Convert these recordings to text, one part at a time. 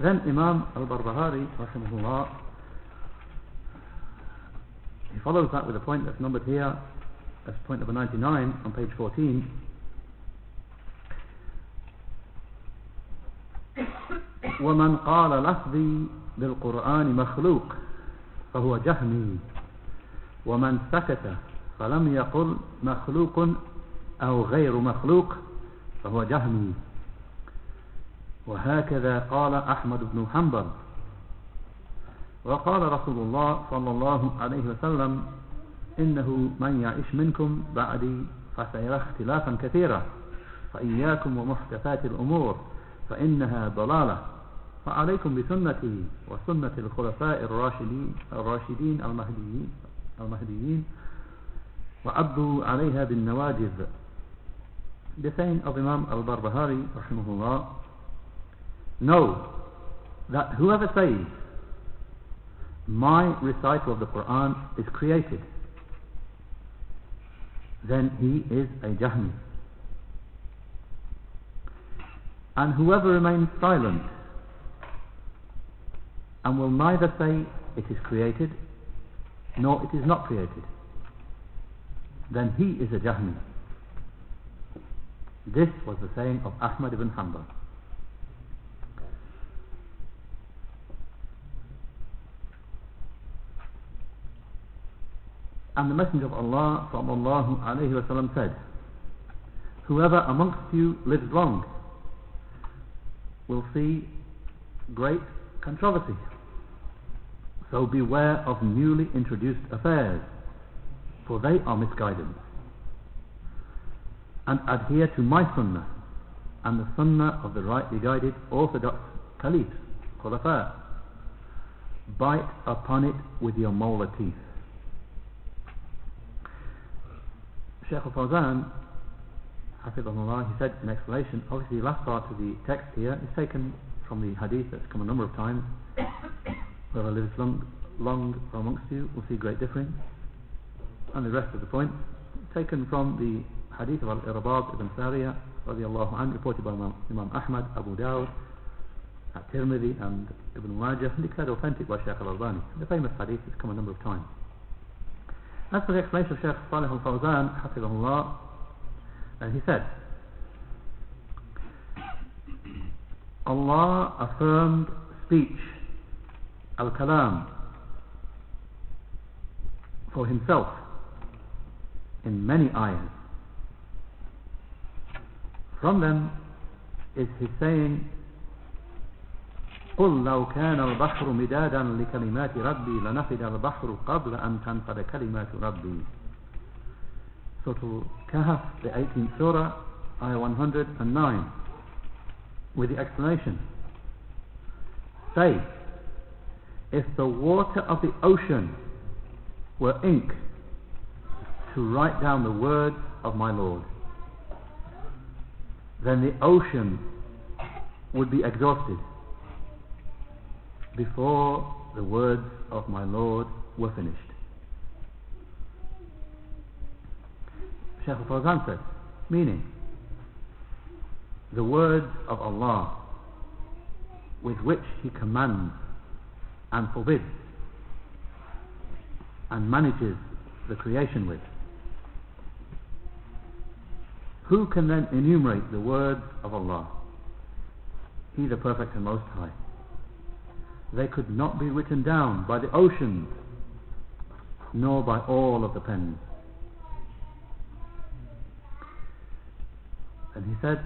Then Imam al-Barbahari, rahimahullah, he follows that with a point that's numbered here as point number 99 on page 14. ومن قال لفظي بالقرآن مخلوق فهو جهمي ومن سكت فلم يقل مخلوق أو غير مخلوق فهو جهمي وهكذا قال أحمد بن حنبل. وقال رسول الله صلى الله عليه وسلم إنه من يعيش منكم بعدي فسيرى اختلافا كثيرا فإياكم ومحدثات الأمور فإنها ضلالة. فعليكم بسنتي وسنة الخلفاء الراشدين الراشدين المهديين المهديين وعضوا عليها بالنواجذ. The saying of Imam al-Barbahari Know that whoever says my recital of the Quran is created then he is a Jahmi. And whoever remains silent and will neither say it is created nor it is not created then he is a Jahmi. This was the saying of Ahmad ibn Hanbal and the Messenger of Allah sallallahu alayhi wa sallam said whoever amongst you lives long will see great controversy. So beware of newly introduced affairs for they are misguidance and adhere to my sunnah and the sunnah of the rightly guided orthodox caliphs khulafa. Bite upon it with your molar teeth Shaykh al-Fawzan he said in explanation obviously the last part of the text here is taken from the hadith that's come a number of times whoever lives long, long amongst you will see great difference. And the rest of the point taken from the hadith of Al-Irbad ibn Sariya radiallahu anhu reported by Imam, Ahmad, Abu Dawud At-Tirmidhi and Ibn Majah declared authentic by Shaykh al-Albani. The famous hadith has come a number of times as for the explanation of Shaykh Salih al-Fawzan Hafidhullah and uh, he said Allah affirmed speech al-kalam for himself in many ayahs. From them is his saying قل لو كان البحر مدادا لكلمات ربي لنفد البحر قبل أن تنفد كلمات ربي Surah Kahf, the 18th Surah, Ayah 109, with the explanation. Say, if the water of the ocean were ink to write down the words of my Lord, then the ocean would be exhausted before the words of my Lord were finished. Shaykh al-Fawzan said, meaning, the words of Allah with which He commands and forbids and manages the creation with. Who can then enumerate the words of Allah? He the Perfect and Most High. They could not be written down by the oceans, nor by all of the pens. And he said,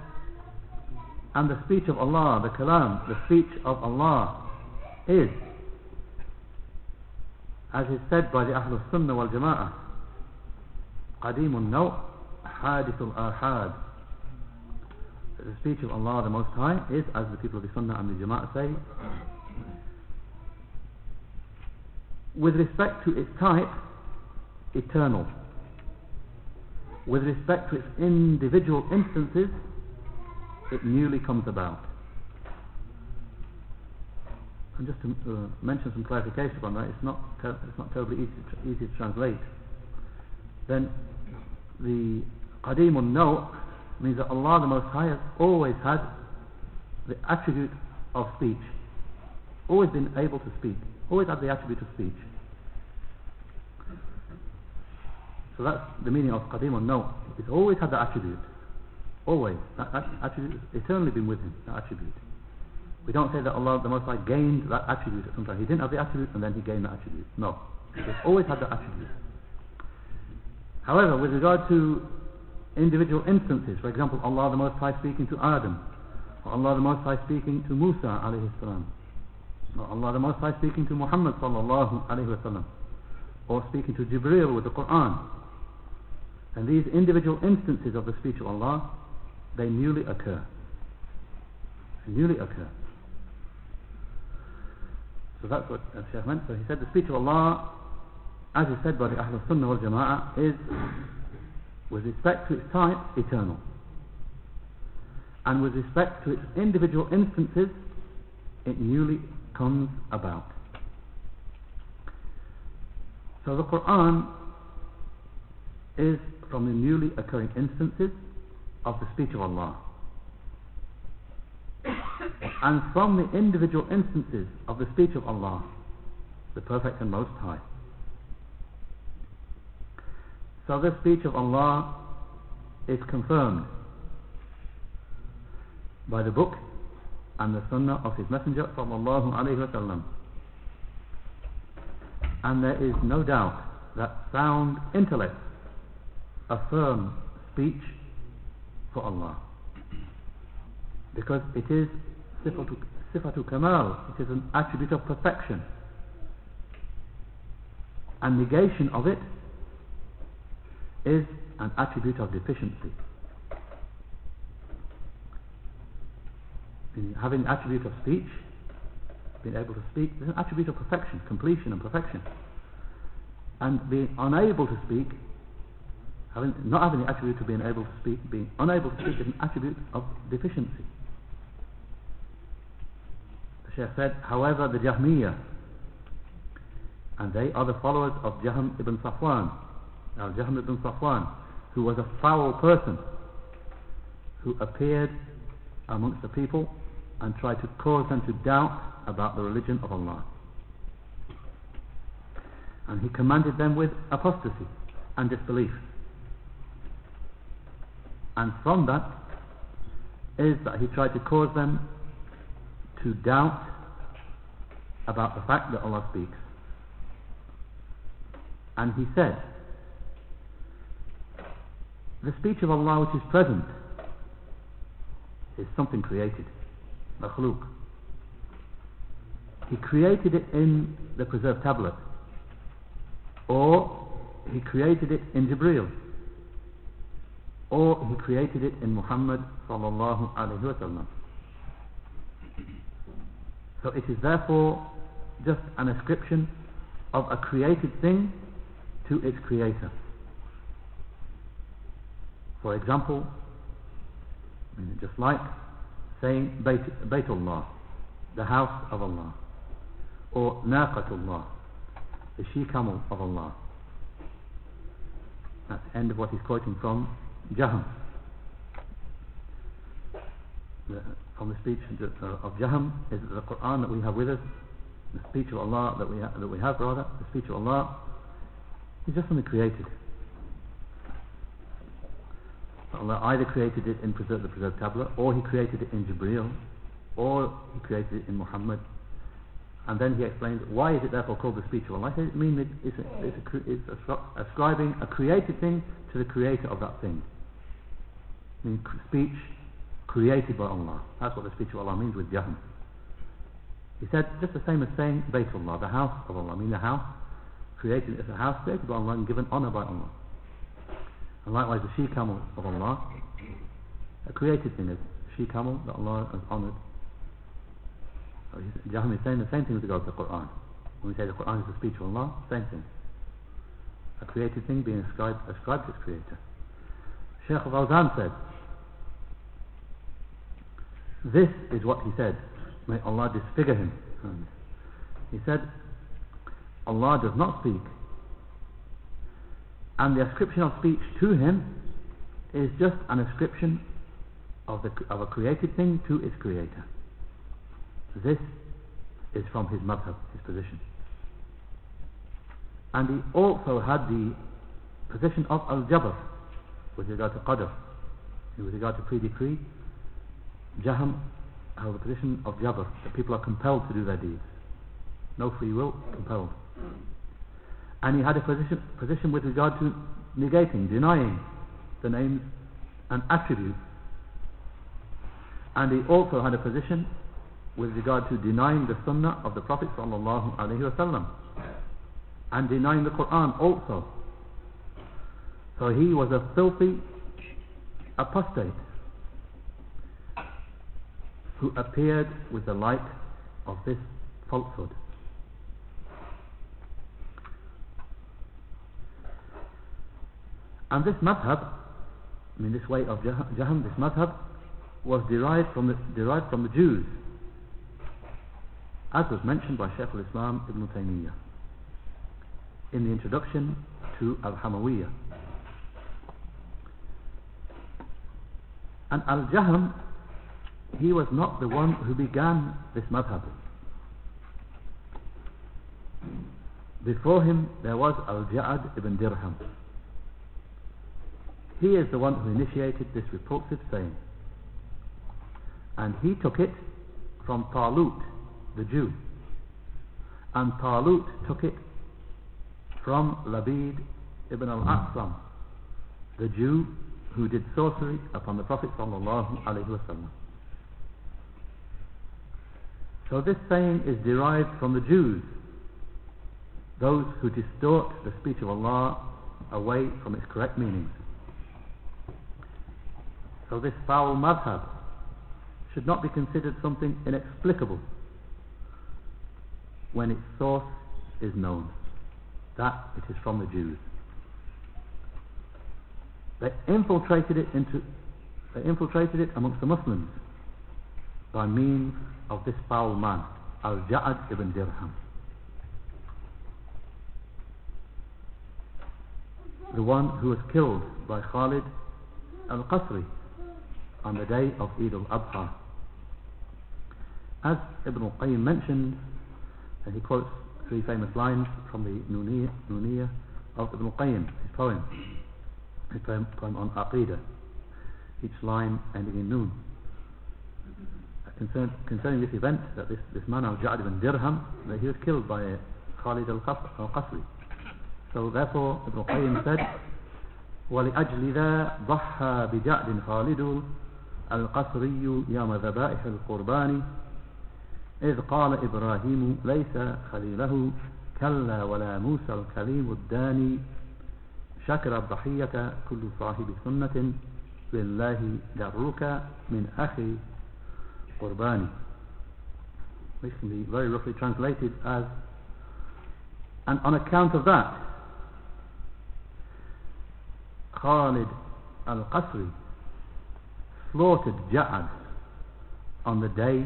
and the speech of Allah, the kalam, the speech of Allah is, as is said by the Ahlul Sunnah wal Jama'ah, Qadimun Naw, Hadithul Ahad. The speech of Allah the Most High is, as the people of the Sunnah and the Jama'ah say, with respect to its type, eternal. With respect to its individual instances, it newly comes about. And just to uh, mention some clarification on that, it's not it's not terribly easy to, easy to translate. Then the Qadimun Naw means that Allah the Most High has always had the attribute of speech always been able to speak, always had the attribute of speech. So that's the meaning of Qadim naw. It's always had that attribute. Always. That, attribute has eternally been with him, that attribute. We don't say that Allah the Most High gained that attribute at some time. He didn't have the attribute and then he gained that attribute. No. He's always had that attribute. However, with regard to individual instances, for example, Allah the Most High speaking to Adam, or Allah the Most High speaking to Musa alayhi salam, or Allah the Most High speaking to Muhammad sallallahu alayhi wasallam, or speaking to Jibreel with the Quran. And these individual instances of the speech of Allah, they newly occur. They newly occur. So that's what Shaykh meant. So he said the speech of Allah, as is said by the Ahlul Sunnah wal Jama'ah, is with respect to its type, eternal. And with respect to its individual instances, it newly comes about. So the Quran is from the newly occurring instances of the speech of Allah. and from the individual instances of the speech of Allah, the Perfect and Most High. So the speech of Allah is confirmed by the book and the sunnah of his messenger sallallahu alayhi wasallam. And there is no doubt that sound intellect affirm speech for Allah. Because it is sifatu, sifatu kamal, it is an attribute of perfection. And negation of it is an attribute of deficiency. Having the attribute of speech, being able to speak, is an attribute of perfection, completion and perfection. And being unable to speak, having, not having the attribute of being able to speak, being unable to speak is an attribute of deficiency. The Shaykh said, however, the Jahmiyyah, and they are the followers of Jahm ibn Safwan, Al-Jahm ibn Safwan, who was a foul person, who appeared amongst the people and tried to cause them to doubt about the religion of Allah. And he commanded them with apostasy and disbelief. And from that is that he tried to cause them to doubt about the fact that Allah speaks. And he said, the speech of Allah which is present is something created, makhluk. He created it in the preserved tablet, or he created it in Jibreel, or he created it in Muhammad sallallahu alaihi wasallam. So it is therefore just an ascription of a created thing to its creator. For example, just like saying Bayt, Baytullah, the house of Allah, or Naqatullah, the she camel of Allah. That's the end of what he's quoting from Jaham. The, from the speech of Jaham is the Quran that we have with us, the speech of Allah that we, ha- that we have rather, the speech of Allah is just something created. Allah either created it in preserved, the preserved tablet, or He created it in Jibreel, or He created it in Muhammad. And then He explains why is it therefore called the speech of Allah? It means it, it's, a, it's, a, it's ascribing a created thing to the creator of that thing. I mean, speech created by Allah. That's what the speech of Allah means with Jahm. He said just the same as saying Baytullah, the house of Allah. I mean the house created as a house created by Allah and given honor by Allah. And likewise the she camel of Allah, a created thing is she camel that Allah has honoured. So Jahm is saying the same thing with regard to the Quran. When we say the Quran is the speech of Allah, same thing. A created thing being ascribed, ascribed to its creator. Shaykh Fawzan said, this is what he said. May Allah disfigure him. He said, Allah does not speak and the ascription of speech to him is just an ascription of, the, of a created thing to its creator. This is from his madhab, his position. And he also had the position of al-jabr with regard to qadr, with regard to pre-decree. Jaham have the position of jabr, that people are compelled to do their deeds. No free will, compelled. And he had a position, position with regard to negating, denying the names and attributes. And he also had a position with regard to denying the sunnah of the Prophet and denying the Quran also. So he was a filthy apostate who appeared with the light of this falsehood. And this madhab, I mean this way of Jaham, this madhab, was derived from the, derived from the Jews, as was mentioned by Shaykh al-Islam Ibn Taymiyyah in the introduction to Al-Hamawiyah. And Al-Jaham, he was not the one who began this madhab. Before him there was Al-Ja'ad ibn Dirham. He is the one who initiated this repulsive saying. And he took it from Talut, the Jew. And Talut took it from Labid ibn al-A'sam, the Jew who did sorcery upon the Prophet sallallahu. So this saying is derived from the Jews, those who distort the speech of Allah away from its correct meanings. So this foul madhab should not be considered something inexplicable when its source is known. That it is from the Jews. They infiltrated it into they infiltrated it amongst the Muslims by means of this foul man, Al-Ja'ad ibn Dirham. The one who was killed by Khalid al-Qasri on the day of Eid al-Adha. As Ibn al-Qayyim mentioned, and he quotes three famous lines from the Nuniyah, of Ibn al-Qayyim, his poem, his poem, poem on Aqidah, each line ending in Nun. Concern, concerning this event, that this, this man Al-Ja'ad ibn Dirham, that he was killed by Khalid al-Qasri. So therefore, Ibn al-Qayyim said, ولأجل ذا ضحى بجعد خالد القصري يوم ذبائح القربان إذ قال إبراهيم ليس خليله كلا ولا موسى الكليم الداني شكر الضحية كل صاحب سنة لله درك من أخي قرباني. Which can be very roughly translated as and on account of that Khalid al-Qasri slaughtered Ja'ad on the day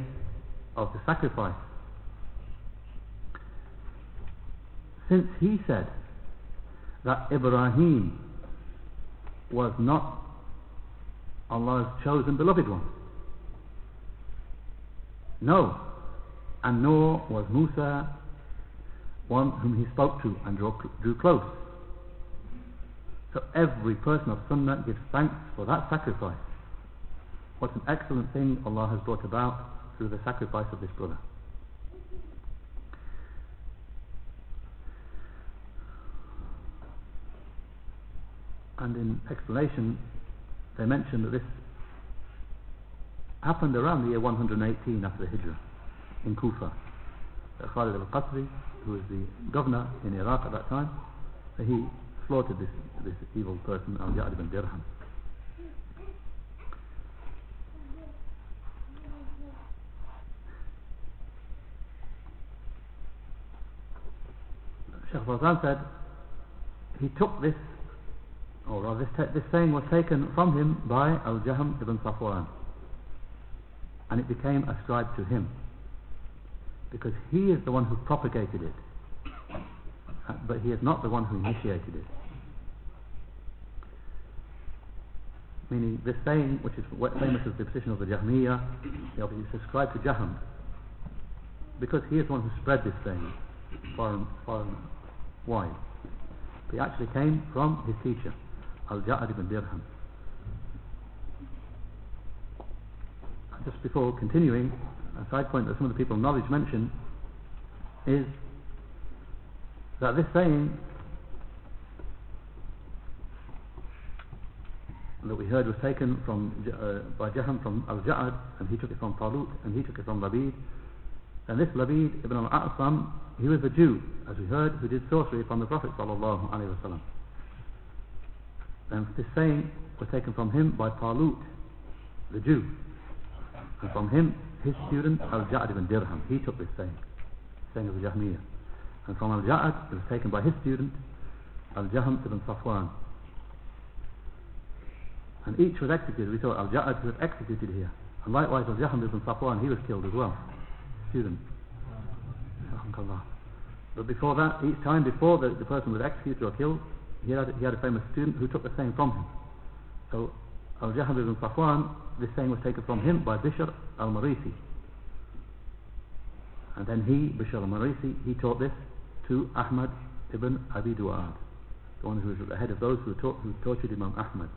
of the sacrifice. Since he said that Ibrahim was not Allah's chosen beloved one. No. And nor was Musa one whom he spoke to and drew, drew close. So every person of Sunnah gives thanks for that sacrifice. What an excellent thing Allah has brought about through the sacrifice of this brother. And in explanation, they mention that this happened around the year 118 after the Hijrah in Kufa. Uh, Khalid al-Qasri, who was the governor in Iraq at that time, he slaughtered this, this evil person, Al-Ja'ad ibn Dirham. Sheikh Fawzan said he took this, or rather this, this saying was taken from him by Al-Jaham ibn Safwan and it became ascribed to him because he is the one who propagated it but he is not the one who initiated it meaning this saying, which is famous as the position of the Jahmiyyah, obviously to they mention that this happened around the year 118 after the Hijrah in Kufa. Khalid al-Qasri, who was the governor in Iraq at that time, he slaughtered this, this evil person, Al-Ja'ad ibn Dirham. because he is the one who spread this saying far and, far and But he actually came from his teacher, Al-Ja'ad ibn Dirham. Just before continuing, a side point that some of the people of knowledge mention is that this saying that we heard was taken from uh, by Jaham from Al-Ja'ad and he took it from Talut and he took it from Labid and this Labid ibn al-A'sam he was a Jew as we heard who did sorcery upon the Prophet sallallahu alaihi wasallam and this saying was taken from him by Talut the Jew and from him his student Al-Ja'ad ibn Dirham he took this saying saying of the Jahmiyyah and from Al-Ja'ad it was taken by his student Al-Jaham ibn Safwan and each was executed. We saw Al-Ja'ad was executed here. And likewise Al-Jaham ibn Safwan, he was killed as well. Student. But before that, each time before the, the person was executed or killed, he had, he had a famous student who took the saying from him. So Al-Jaham ibn Safwan, this saying was taken from him by Bishr al-Marisi. And then he, Bishr al-Marisi, he taught this to Ahmad ibn Abi Du'ad, the one who was at the head of those who, taught, who tortured Imam Ahmad.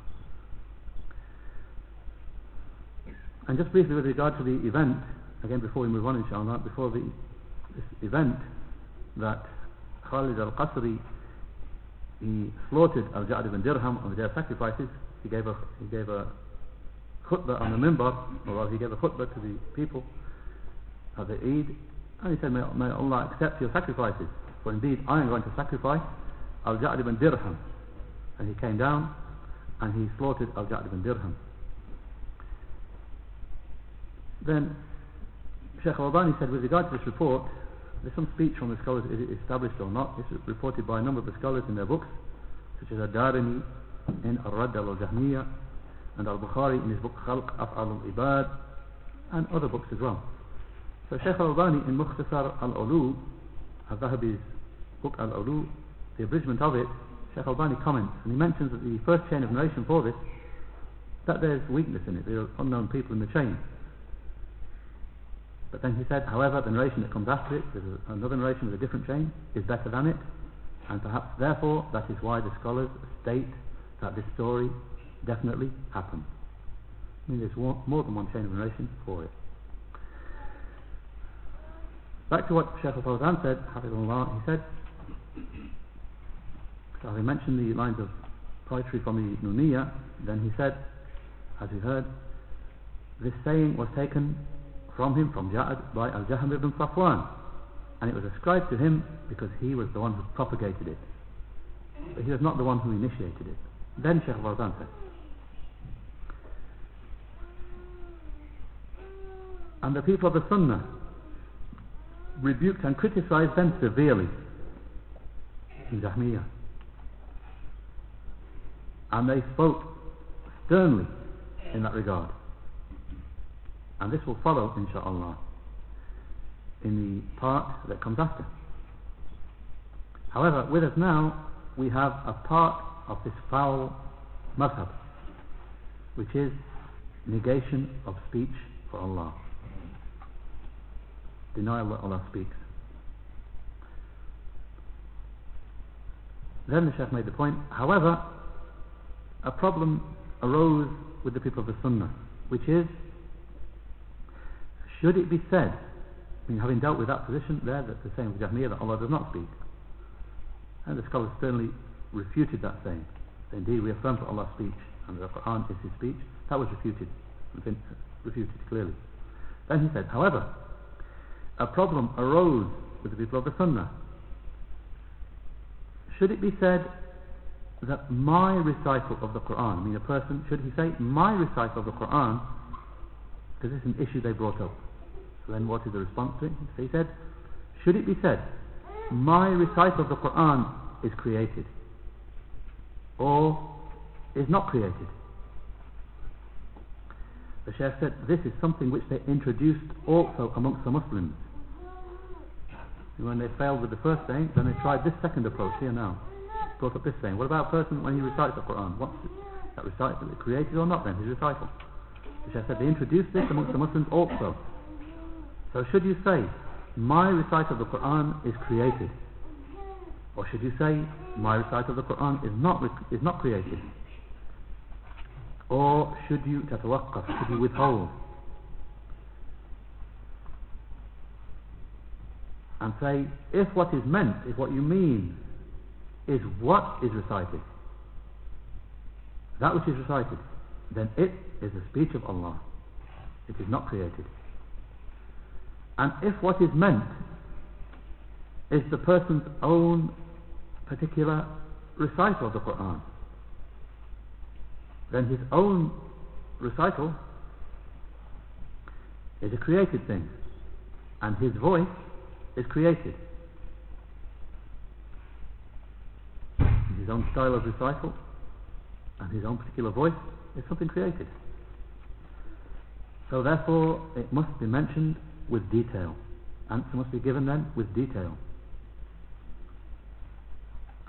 And just briefly with regard to the event, again before we move on inshallah, before the, this event that Khalid al-Qasri he slaughtered Al-Ja'd ibn Dirham on the day of sacrifices, he gave a, he gave a khutbah on the minbar, or he gave a khutbah to the people of the Eid, and he said, may, may Allah accept your sacrifices, for indeed I am going to sacrifice Al-Ja'd ibn Dirham. And he came down and he slaughtered Al-Ja'd ibn Dirham. Then Sheikh Al-Albani said with regard to this report, there's some speech from the scholars, is it established or not? Is reported by a number of the scholars in their books, such as Ad-Darimi in Al-Radd al-Jahmiyyah, and Al-Bukhari in his book Khalq Af'al al-Ibad, and other books as well. So Sheikh Al-Albani in Mukhtasar al-Ulu, Al-Zahabi's book Al-Ulu, the abridgment of it, Sheikh Al-Albani comments, and he mentions that the first chain of narration for this, that there's weakness in it, there are unknown people in the chain. But then he said, however, the narration that comes after it, there's another narration with a different chain, is better than it, and perhaps therefore that is why the scholars state that this story definitely happened. I mean, there's more than one chain of narration for it. Back to what Sheikh al-Fawzan said, Hafizullah, he said, having mentioned the lines of poetry from the Nuniyya, then he said, as we heard, this saying was taken from him, from Ja'ad, by Al-Jaham ibn Safwan. And it was ascribed to him because he was the one who propagated it. But he was not the one who initiated it. Then Sheikh Fawzan said, And the people of the Sunnah rebuked and criticized them severely in Jahmiyyah. And they spoke sternly in that regard. And this will follow, inshaAllah, in the part that comes after. However, with us now, we have a part of this foul madhab, which is negation of speech for Allah. Denial that Allah speaks. Then the Shaykh made the point, however, a problem arose with the people of the Sunnah, which is should it be said, I mean, having dealt with that position there, that the saying of Jahmiyyah that Allah does not speak, and the scholars sternly refuted that saying. Indeed, we affirm that Allah's speech and the Quran is His speech. That was refuted, refuted clearly. Then he said, however, a problem arose with the people of the Sunnah. Should it be said that my recital of the Quran, I mean a person, should he say, my recital of the Quran, because this is an issue they brought up. So then what is the response to it? So he said, should it be said, my recital of the Quran is created or is not created? The Shaykh said, this is something which they introduced also amongst the Muslims. When they failed with the first saying, then they tried this second approach here now. Brought up this saying. What about a person when he recites the Quran? What's that recital Is it created or not then, his recital? The Shaykh said they introduced this amongst the Muslims also. So should you say my recital of the Quran is created. Or should you say, my recital of the Quran is not, is not created? Or should you tatawaqqaf, should you withhold? And say, if what is meant, if what you mean is what is recited, that which is recited, then it is the speech of Allah. It is not created. And if what is meant is the person's own particular recital of the Quran, then his own recital is a created thing, and his voice is created. His own style of recital and his own particular voice is something created. So therefore it must be mentioned with detail. Answer must be given then with detail.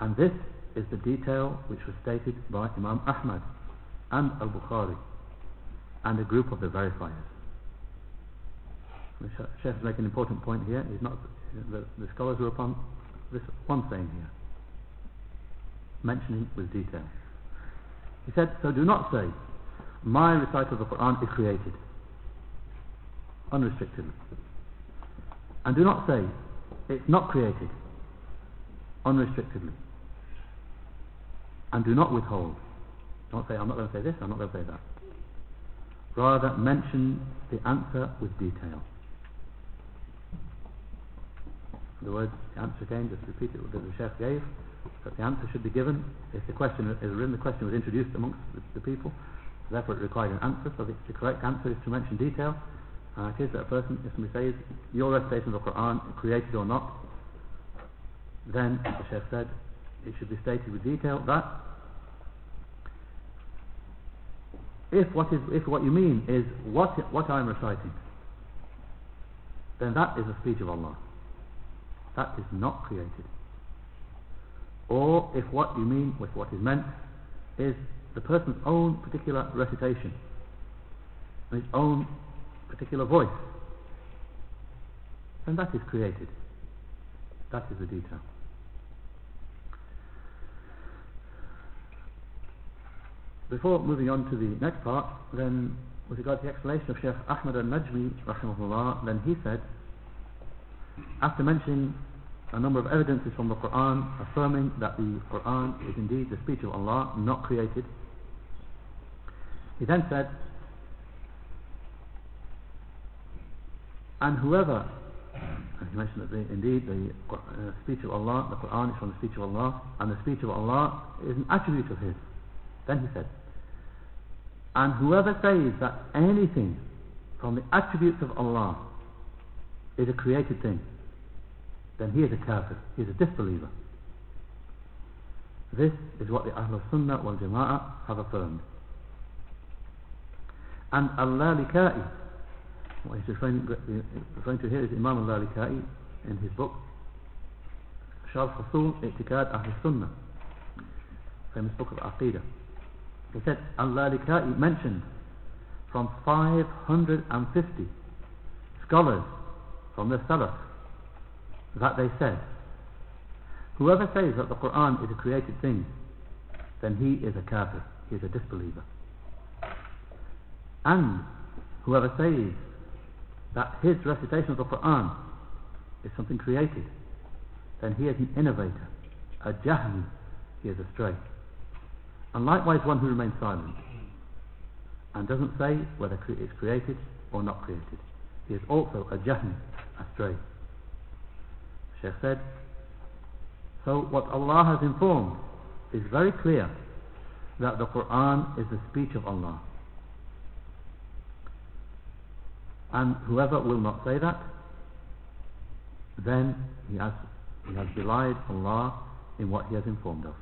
And this is the detail which was stated by Imam Ahmad and Al-Bukhari and a group of the verifiers. The Sheikh is making an important point here. He's not, the, the scholars were upon this one saying here, mentioning with detail. He said, so do not say, my recital of the Quran is created, unrestrictedly. And do not say, it's not created, unrestrictedly. And do not withhold. Don't say, I'm not going to say this, I'm not going to say that. Rather, mention the answer with detail. The word, the answer again, just repeat it that the Sheikh gave, that the answer should be given. If the question is written, the question was introduced amongst the, the people, therefore it required an answer. So the, the correct answer is to mention detail. Uh, it is that a person, if somebody says, your recitation of the Quran, created or not, then, as the Sheikh said, it should be stated with detail that if what is if what you mean is what what I'm reciting, then that is a speech of Allah. That is not created. Or if what you mean with what is meant is the person's own particular recitation, his own particular voice, And that is created. That is the detail. Before moving on to the next part, then with regard to the explanation of Sheikh Ahmad al-Najmi, rahimahullah, then he said, after mentioning a number of evidences from the Quran affirming that the Quran is indeed the speech of Allah, not created, he then said, and whoever, and he mentioned that the, indeed the uh, speech of Allah, the Quran is from the speech of Allah, and the speech of Allah is an attribute of His. Then he said, and whoever says that anything from the attributes of Allah is a created thing, then he is a kafir, he is a disbeliever. This is what the Ahlul Sunnah wal Jama'ah have affirmed. And Al-Lalikai, what he's referring, to here is Imam Al-Lalikai in his book, Sharh Usul I'tiqad Ahl Sunnah, famous book of Aqidah. He said, Al-Lalikai mentioned from 550 scholars from the Salaf that they said, whoever says that the Quran is a created thing, then he is a kafir, he is a disbeliever. And whoever says that his recitation of the Quran is something created, then he is an innovator, a jahmi, he is astray. And likewise one who remains silent and doesn't say whether it's created or not created. He is also a jahmi, astray. Sheikh said, so what Allah has informed is very clear that the Quran is the speech of Allah. And whoever will not say that, then he has, he has belied Allah in what he has informed of.